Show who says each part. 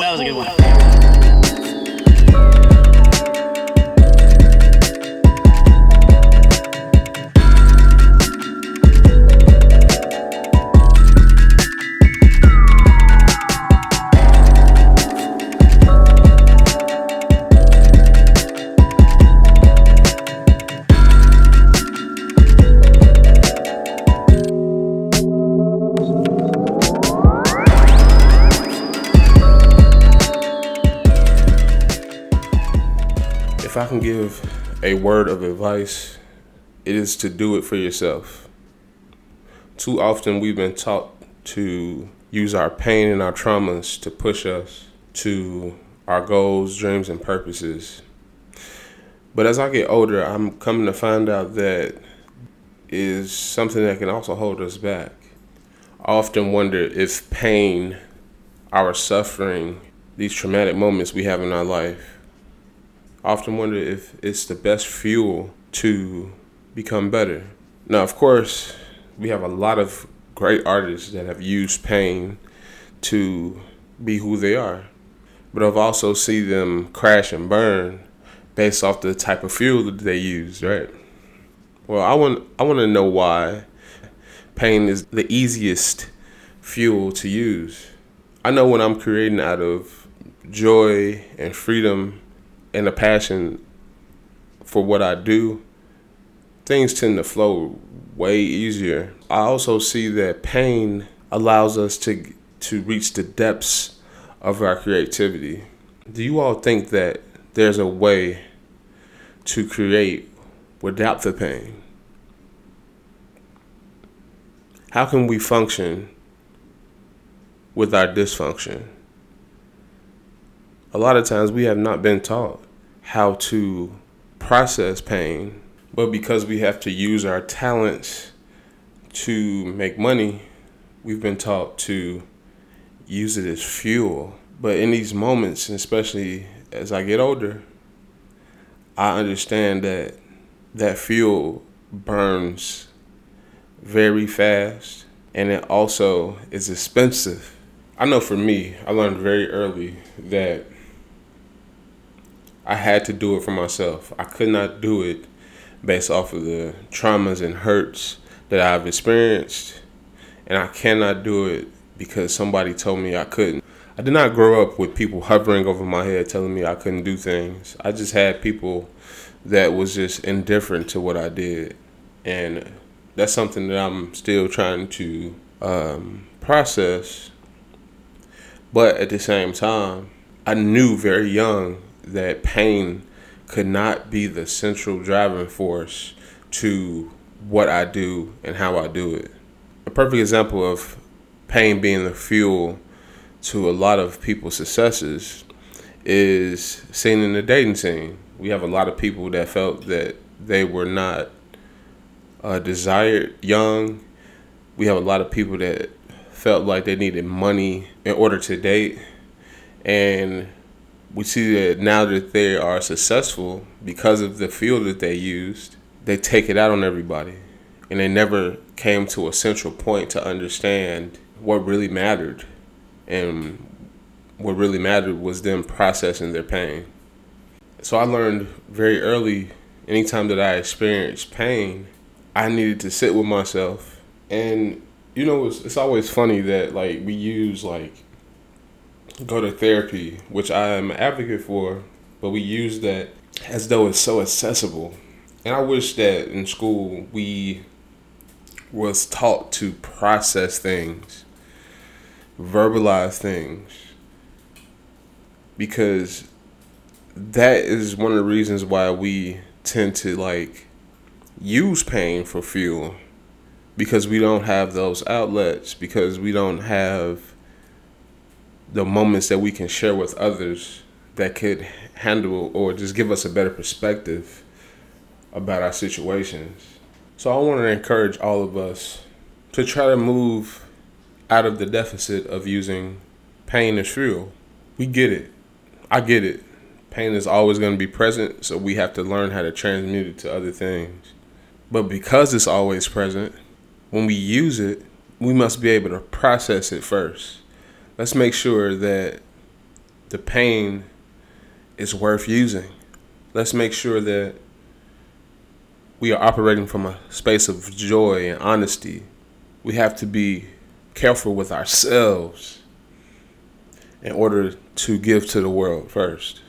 Speaker 1: That was a good one.
Speaker 2: If I can give a word of advice, it is to do it for yourself. Too often we've been taught to use our pain and our traumas to push us to our goals, dreams, and purposes. But as I get older, I'm coming to find out that is something that can also hold us back. I often wonder if pain, our suffering, these traumatic moments we have in our life, Often wonder if it's the best fuel to become better. Now, of course, we have a lot of great artists that have used pain to be who they are. But I've also seen them crash and burn based off the type of fuel that they use, right? Well, I want I want to know why pain is the easiest fuel to use. I know when I'm creating out of joy and freedom and a passion for what I do, things tend to flow way easier. I also see that pain allows us to to reach the depths of our creativity. Do you all think that there's a way to create without the pain? How can we function with our dysfunction? A lot of times we have not been taught how to process pain, but because we have to use our talents to make money, we've been taught to use it as fuel. But in these moments, especially as I get older, I understand that that fuel burns very fast and it also is expensive. I know for me, I learned very early that I had to do it for myself. I could not do it based off of the traumas and hurts that I've experienced, and I cannot do it because somebody told me I couldn't. I did not grow up with people hovering over my head telling me I couldn't do things. I just had people that was just indifferent to what I did, and that's something that I'm still trying to um, process. But at the same time, I knew very young that pain could not be the central driving force to what I do and how I do it. A perfect example of pain being the fuel to a lot of people's successes is seen in the dating scene. We have a lot of people that felt that they were not uh, desired young. We have a lot of people that felt like they needed money in order to date. And we see that now that they are successful because of the field that they used, they take it out on everybody. And they never came to a central point to understand what really mattered. And what really mattered was them processing their pain. So I learned very early anytime that I experienced pain, I needed to sit with myself. And you know, it's, it's always funny that like we use like go to therapy, which I am an advocate for, but we use that as though it's so accessible. And I wish that in school we was taught to process things, verbalize things, because that is one of the reasons why we tend to like use pain for fuel because we don't have those outlets because we don't have the moments that we can share with others that could handle or just give us a better perspective about our situations. So I want to encourage all of us to try to move out of the deficit of using pain as fuel. We get it. I get it. Pain is always going to be present, so we have to learn how to transmute it to other things. But because it's always present, when we use it, we must be able to process it first. Let's make sure that the pain is worth using. Let's make sure that we are operating from a space of joy and honesty. We have to be careful with ourselves in order to give to the world first.